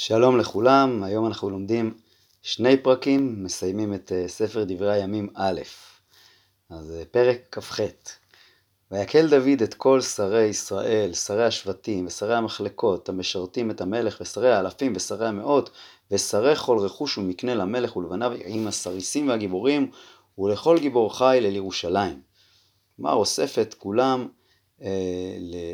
שלום לכולם, היום אנחנו לומדים שני פרקים, מסיימים את אה, ספר דברי הימים א', אז אה, פרק כ"ח. ויקל דוד את כל שרי ישראל, שרי השבטים ושרי המחלקות, המשרתים את המלך ושרי האלפים ושרי המאות, ושרי כל רכוש ומקנה למלך ולבניו עם הסריסים והגיבורים, ולכל גיבור חיל אל ירושלים. כלומר, אוסף את כולם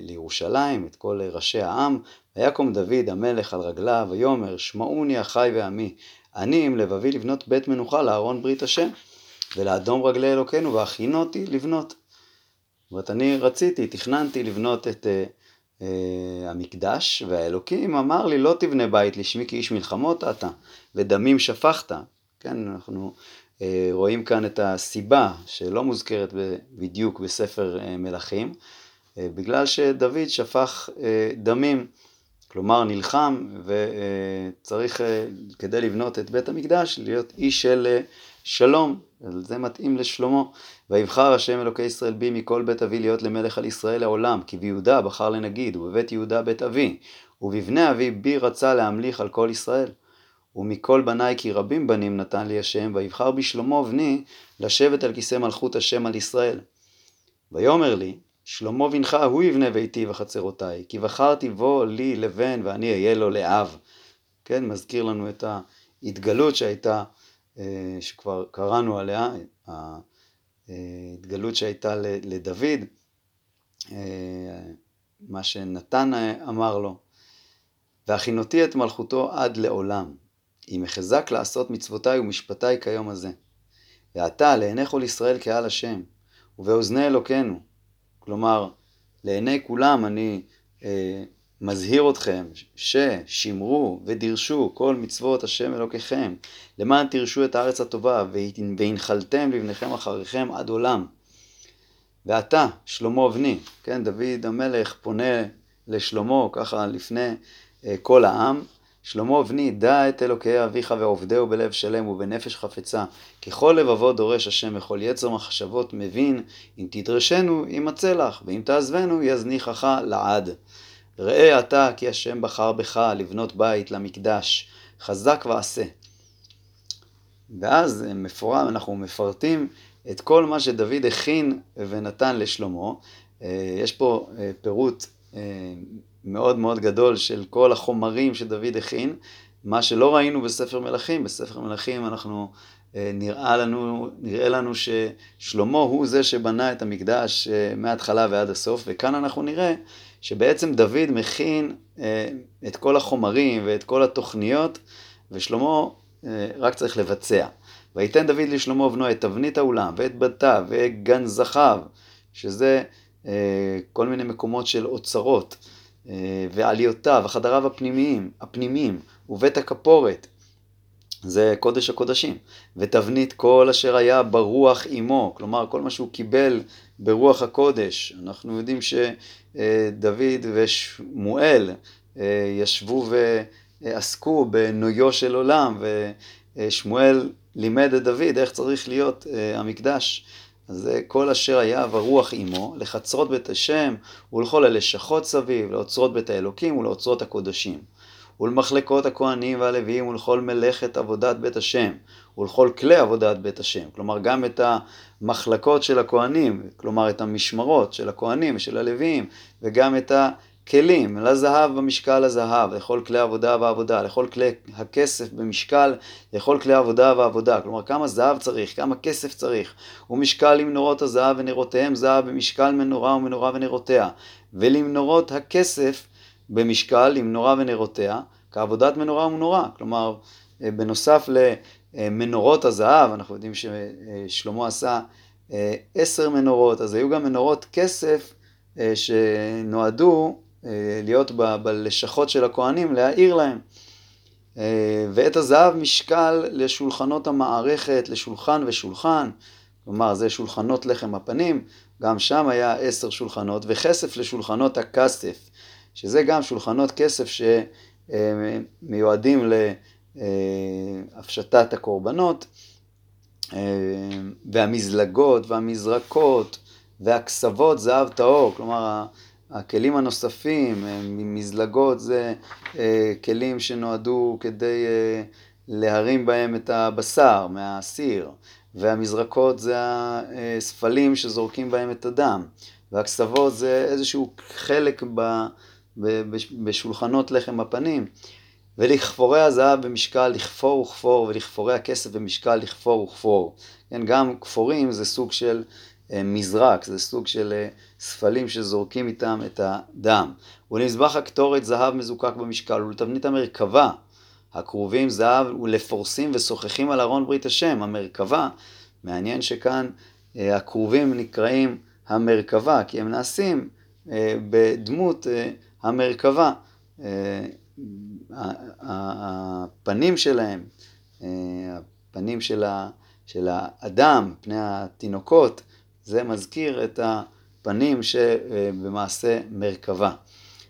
לירושלים, את כל ראשי העם, ויקום דוד המלך על רגליו, ויאמר שמעוני אחי ועמי, אני עם לבבי לבנות בית מנוחה לארון ברית השם, ולאדום רגלי אלוקינו, והכינותי לבנות. זאת אומרת, אני רציתי, תכננתי לבנות את uh, uh, המקדש, והאלוקים אמר לי, לא תבנה בית לשמי כי איש מלחמות אתה, ודמים שפכת. כן, אנחנו uh, רואים כאן את הסיבה שלא מוזכרת בדיוק בספר uh, מלכים, בגלל שדוד שפך uh, דמים. כלומר נלחם וצריך אה, כדי לבנות את בית המקדש להיות איש של אה, שלום, זה מתאים לשלמה. ויבחר השם אלוקי ישראל בי מכל בית אבי להיות למלך על ישראל לעולם, כי ביהודה בחר לנגיד, ובבית יהודה בית אבי, ובבני אבי בי רצה להמליך על כל ישראל. ומכל בניי כי רבים בנים נתן לי השם, ויבחר בשלמה בני לשבת על כיסא מלכות השם על ישראל. ויאמר לי, שלמה בנך הוא יבנה ביתי וחצרותיי, כי בחרתי בו לי לבן ואני אהיה לו לאב. כן, מזכיר לנו את ההתגלות שהייתה, אה, שכבר קראנו עליה, ההתגלות שהייתה לדוד, אה, מה שנתן אמר לו, והכינותי את מלכותו עד לעולם, אם אחזק לעשות מצוותיי ומשפטיי כיום הזה. ועתה לעיני כל ישראל קהל השם, ובאוזני אלוקינו, כלומר, לעיני כולם אני אה, מזהיר אתכם ששמרו ודירשו כל מצוות השם אלוקיכם, למען תירשו את הארץ הטובה והנחלתם לבניכם אחריכם עד עולם. ועתה, שלמה בני, כן, דוד המלך פונה לשלמה ככה לפני אה, כל העם, שלמה בני, דע את אלוקי אביך ועובדהו בלב שלם ובנפש חפצה. ככל לבבו דורש השם וכל יצר מחשבות מבין, אם תדרשנו, ימצא לך, ואם תעזבנו, יזניחך לעד. ראה אתה כי השם בחר בך לבנות בית למקדש, חזק ועשה. ואז מפורט, אנחנו מפרטים את כל מה שדוד הכין ונתן לשלמה. אה, יש פה אה, פירוט מאוד מאוד גדול של כל החומרים שדוד הכין, מה שלא ראינו בספר מלכים, בספר מלכים אנחנו, אה, נראה לנו, נראה לנו ששלמה הוא זה שבנה את המקדש אה, מההתחלה ועד הסוף, וכאן אנחנו נראה שבעצם דוד מכין אה, את כל החומרים ואת כל התוכניות, ושלמה רק צריך לבצע. ויתן דוד לשלמה בנו את תבנית האולם, ואת בתיו, ואת גן זכיו, שזה כל מיני מקומות של אוצרות. אה, ועליותיו, החדריו הפנימיים, הפנימיים, ובית הכפורת, זה קודש הקודשים, ותבנית כל אשר היה ברוח עמו, כלומר כל מה שהוא קיבל ברוח הקודש. אנחנו יודעים שדוד ושמואל אה, ישבו ועסקו בנויו של עולם, ושמואל לימד את דוד איך צריך להיות אה, המקדש. זה כל אשר היה ורוח עמו, לחצרות בית השם, ולכל הלשכות סביב, לאוצרות בית האלוקים ולאוצרות הקודשים. ולמחלקות הכהנים והלוויים ולכל מלאכת עבודת בית השם, ולכל כלי עבודת בית השם. כלומר, גם את המחלקות של הכהנים, כלומר את המשמרות של הכהנים ושל הלוויים, וגם את ה... כלים, לזהב במשקל הזהב, לכל כלי עבודה ועבודה, לכל כלי הכסף במשקל, לכל כלי עבודה ועבודה. כלומר, כמה זהב צריך, כמה כסף צריך. ומשקל למנורות הזהב ונרותיהם זהב במשקל מנורה ומנורה ונרותיה. ולמנורות הכסף במשקל למנורה ונרותיה, כעבודת מנורה ומנורה. כלומר, אה, בנוסף למנורות הזהב, אנחנו יודעים ששלמה עשה אה, עשר מנורות, אז היו גם מנורות כסף אה, שנועדו אה, להיות בלשכות של הכוהנים, להעיר להם. אה, ואת הזהב משקל לשולחנות המערכת, לשולחן ושולחן, כלומר זה שולחנות לחם הפנים, גם שם היה עשר שולחנות, וכסף לשולחנות הכסף, שזה גם שולחנות כסף שמיועדים להפשטת הקורבנות, והמזלגות והמזרקות והכסבות זהב טהור, כלומר הכלים הנוספים, מזלגות זה כלים שנועדו כדי להרים בהם את הבשר מהסיר, והמזרקות זה הספלים שזורקים בהם את הדם, והקסבות זה איזשהו חלק ב, בשולחנות לחם הפנים. ולכפורי הזהב במשקל לכפור וכפור, ולכפורי הכסף במשקל לכפור וכפור. כן, גם כפורים זה סוג של אה, מזרק, זה סוג של אה, ספלים שזורקים איתם את הדם. ולמזבח הקטורת זהב מזוקק במשקל, ולתבנית המרכבה הכרובים זהב ולפורסים ושוחחים על ארון ברית השם, המרכבה. מעניין שכאן אה, הכרובים נקראים המרכבה, כי הם נעשים בדמות המרכבה. הפנים שלהם, הפנים של האדם, פני התינוקות, זה מזכיר את הפנים שבמעשה מרכבה.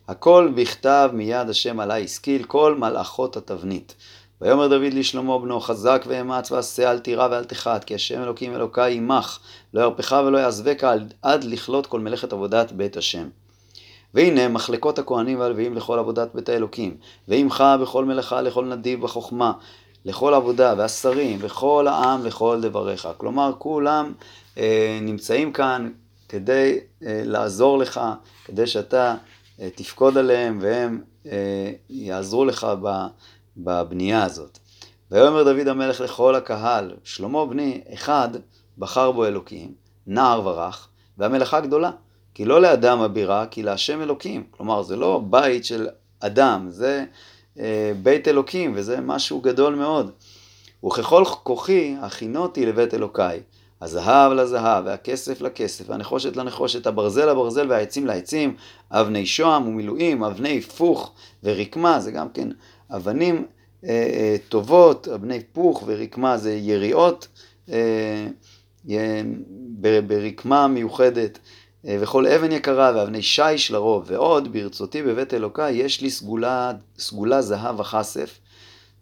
הכל בכתב מיד השם עלי השכיל, כל מלאכות התבנית. ויאמר דוד לשלמה בנו, חזק ואמץ ועשה אל תירא ואל תחת, כי השם אלוקים אלוקי עמך, לא ירפך ולא יעזבך עד לכלות כל מלאכת עבודת בית השם. והנה מחלקות הכהנים והלוויים לכל עבודת בית האלוקים, ועמך בכל מלאכה לכל נדיב בחוכמה, לכל עבודה, והשרים, וכל העם לכל דבריך. כלומר, כולם נמצאים כאן כדי אה, לעזור לך, כדי שאתה אה, תפקוד עליהם והם אה, יעזרו לך בבנייה הזאת. ויאמר דוד המלך לכל הקהל, שלמה בני, אחד בחר בו אלוקים, נער ורך, והמלאכה גדולה. כי לא לאדם הבירה, כי להשם אלוקים. כלומר, זה לא בית של אדם, זה אה, בית אלוקים, וזה משהו גדול מאוד. וככל כוחי, הכינותי לבית אלוקיי. הזהב לזהב, והכסף לכסף, והנחושת לנחושת, הברזל לברזל, והעצים לעצים, אבני שוהם ומילואים, אבני פוך ורקמה, זה גם כן אבנים אה, אה, טובות, אבני פוך ורקמה זה יריעות אה, ברקמה מיוחדת. אה, וכל אבן יקרה ואבני שיש לרוב, ועוד ברצותי בבית אלוקי יש לי סגולה, סגולה זהב וכסף,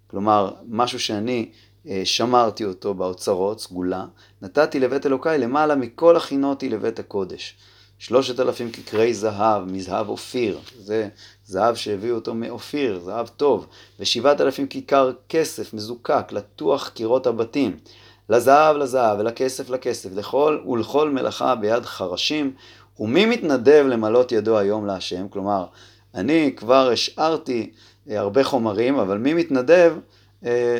כלומר משהו שאני אה, שמרתי אותו באוצרות, סגולה, נתתי לבית אלוקי למעלה מכל הכינותי לבית הקודש. שלושת אלפים כקרי זהב, מזהב אופיר, זה זהב שהביאו אותו מאופיר, זהב טוב, ושבעת אלפים כיכר כסף מזוקק, לתוח קירות הבתים. לזהב לזהב ולכסף לכסף, לכל ולכל מלאכה ביד חרשים, ומי מתנדב למלות ידו היום להשם? כלומר, אני כבר השארתי אה, הרבה חומרים, אבל מי מתנדב אה,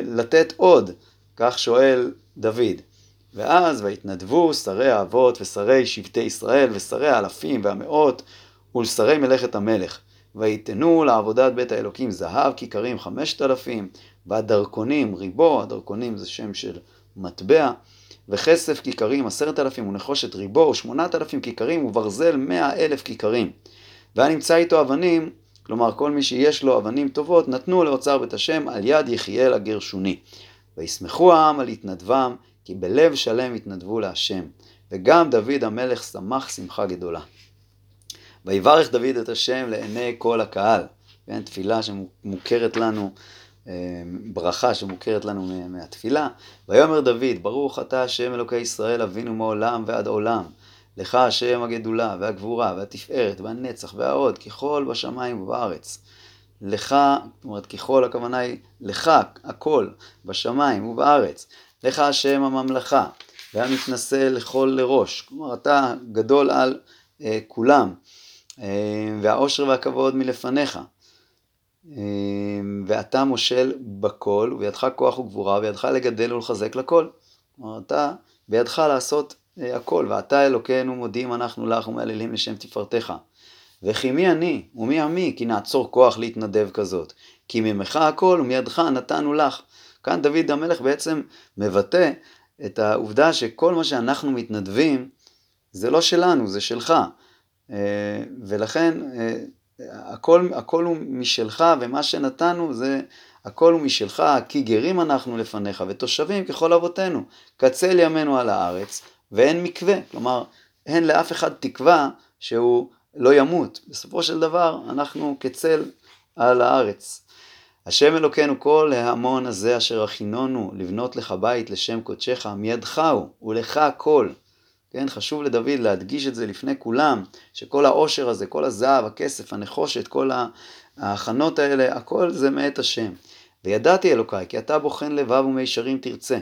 לתת עוד? כך שואל דוד. ואז ויתנדבו שרי האבות ושרי שבטי ישראל ושרי האלפים והמאות ולשרי מלאכת המלך. ויתנו לעבודת בית האלוקים זהב כיכרים חמשת אלפים והדרכונים ריבו, הדרכונים זה שם של מטבע, וכסף כיכרים עשרת אלפים ונחושת ריבו ושמונת אלפים כיכרים וברזל מאה אלף כיכרים. והיה נמצא איתו אבנים, כלומר כל מי שיש לו אבנים טובות, נתנו לאוצר בית השם על יד יחיאל הגרשוני. וישמחו העם על התנדבם, כי בלב שלם התנדבו להשם. וגם דוד המלך שמח שמחה גדולה. ויברך דוד את השם לעיני כל הקהל. כן, תפילה שמוכרת לנו אמ, ברכה שמוכרת לנו מהתפילה. ויאמר דוד, ברוך אתה השם אלוקי ישראל אבינו מעולם ועד עולם. לך השם הגדולה והגבורה והתפארת והנצח וההוד ככל בשמיים ובארץ. לך, זאת אומרת ככל הכוונה היא לך הכל בשמיים ובארץ. לך השם הממלכה והמתנשא לכל לראש. כלומר אתה גדול על uh, כולם. Uh, והעושר והכבוד מלפניך. אמ, ואתה מושל בכל, ובידך כוח וגבורה, ובידך לגדל ולחזק לכל. כלומר, אתה, בידך לעשות אה, הכל, ואתה אלוקינו מודים אנחנו לך ומהללים לשם תפארתך. וכי מי אני ומי עמי כי נעצור כוח להתנדב כזאת. כי ממך הכל ומידך נתנו לך. כאן דוד המלך בעצם מבטא את העובדה שכל מה שאנחנו מתנדבים זה לא שלנו, זה שלך. אה, ולכן אה, הכל, הכל הוא משלך, ומה שנתנו זה, הכל הוא משלך, כי גרים אנחנו לפניך, ותושבים ככל אבותינו. קצל ימינו על הארץ, ואין מקווה. כלומר, אין לאף אחד תקווה שהוא לא ימות. בסופו של דבר, אנחנו כצל על הארץ. השם אלוקינו כל ההמון הזה אשר הכינונו לבנות לך בית לשם קודשך, מידך הוא, ולך הכל. כן, חשוב לדוד להדגיש את זה לפני כולם, שכל העושר הזה, כל הזהב, הכסף, הנחושת, כל ההכנות האלה, הכל זה מאת השם. וידעתי אלוקיי, כי אתה בוחן לבב ומישרים תרצה.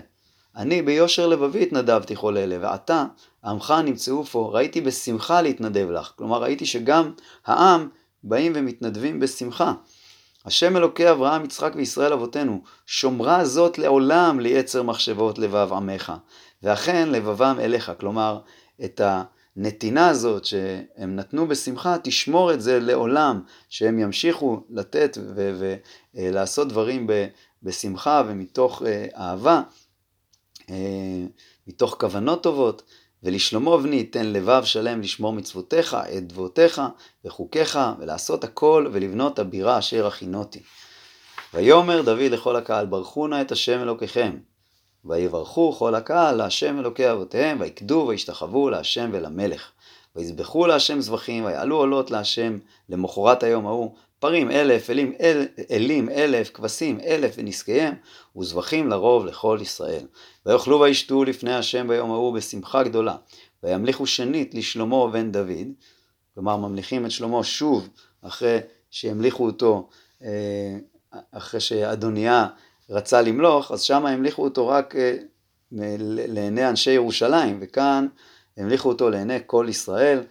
אני ביושר לבבי התנדבתי כל אלה, ועתה עמך נמצאו פה, ראיתי בשמחה להתנדב לך. כלומר, ראיתי שגם העם באים ומתנדבים בשמחה. השם אלוקי אברהם, יצחק וישראל אבותינו, שומרה זאת לעולם ליצר מחשבות לבב עמך. ואכן לבבם אליך. כלומר, את הנתינה הזאת שהם נתנו בשמחה, תשמור את זה לעולם, שהם ימשיכו לתת ולעשות דברים בשמחה ומתוך אה, אהבה, אה, מתוך כוונות טובות. ולשלמה בני תן לבב שלם לשמור מצוותיך, את דבותיך וחוקיך, ולעשות הכל ולבנות הבירה אשר הכינותי. ויאמר דוד לכל הקהל, ברכו נא את השם אלוקיכם. ויברכו כל הקהל להשם אלוקי אבותיהם, ויקדו וישתחוו להשם ולמלך. ויזבחו להשם זבחים, ויעלו עולות להשם למחרת היום ההוא, פרים אלף, אלים, אל, אלים אלף, כבשים אלף ונזקיהם, וזבחים לרוב לכל ישראל. ויאכלו וישתו לפני השם ביום ההוא בשמחה גדולה. וימליכו שנית לשלמה בן דוד, כלומר ממליכים את שלמה שוב אחרי שהמליכו אותו, אה, אחרי שאדוניה רצה למלוך, אז שם המליכו אותו רק אה, לעיני אנשי ירושלים, וכאן המליכו אותו לעיני כל ישראל.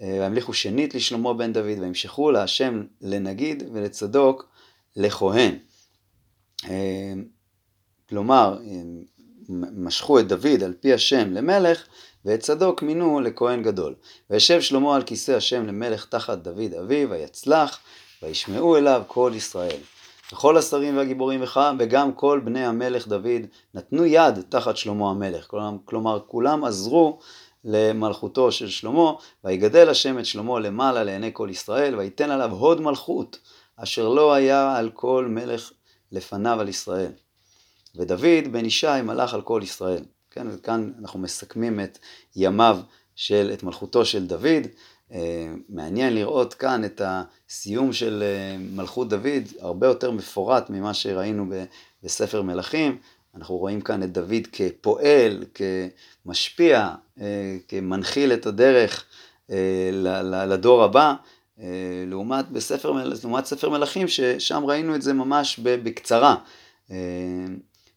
אה, והמליכו שנית לשלמה בן דוד, והמשכו להשם לנגיד ולצדוק לכהן. אה, כלומר, משכו את דוד על פי השם למלך, ואת צדוק מינו לכהן גדול. וישב שלמה על כיסא השם למלך תחת דוד אביו, ויצלח, וישמעו אליו כל ישראל. וכל השרים והגיבורים וגם כל בני המלך דוד נתנו יד תחת שלמה המלך. כלומר, כולם עזרו למלכותו של שלמה, ויגדל השם את שלמה למעלה לעיני כל ישראל, ויתן עליו הוד מלכות, אשר לא היה על כל מלך לפניו על ישראל. ודוד בן ישי מלך על כל ישראל. כן, וכאן אנחנו מסכמים את ימיו של, את מלכותו של דוד. אה, מעניין לראות כאן את הסיום של אה, מלכות דוד, הרבה יותר מפורט ממה שראינו בספר מלכים. אנחנו רואים כאן את דוד כפועל, כמשפיע, אה, כמנחיל את הדרך לדור הבא, לעומת, בספר, לעומת ספר מלכים, ששם ראינו את זה ממש בקצרה.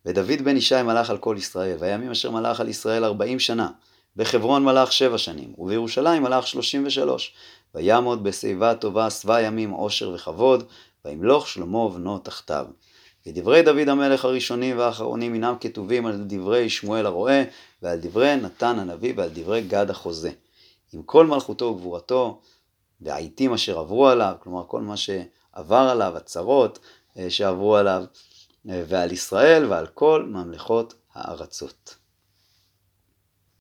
ודוד בן ישי מלך על כל ישראל, והימים אשר מלך על ישראל ארבעים שנה. בחברון מלך שבע שנים, ובירושלים מלך שלושים ושלוש. ויעמוד בשיבה טובה שבע ימים עושר וכבוד, וימלוך שלמה בנו תחתיו. ודברי דוד המלך הראשונים והאחרונים אינם כתובים על דברי שמואל הרועה, ועל דברי נתן הנביא ועל דברי גד החוזה. עם כל מלכותו וגבורתו, והעיתים אשר עברו עליו, כלומר כל מה שעבר עליו, הצרות אה, שעברו עליו, אה, ועל ישראל ועל כל ממלכות הארצות.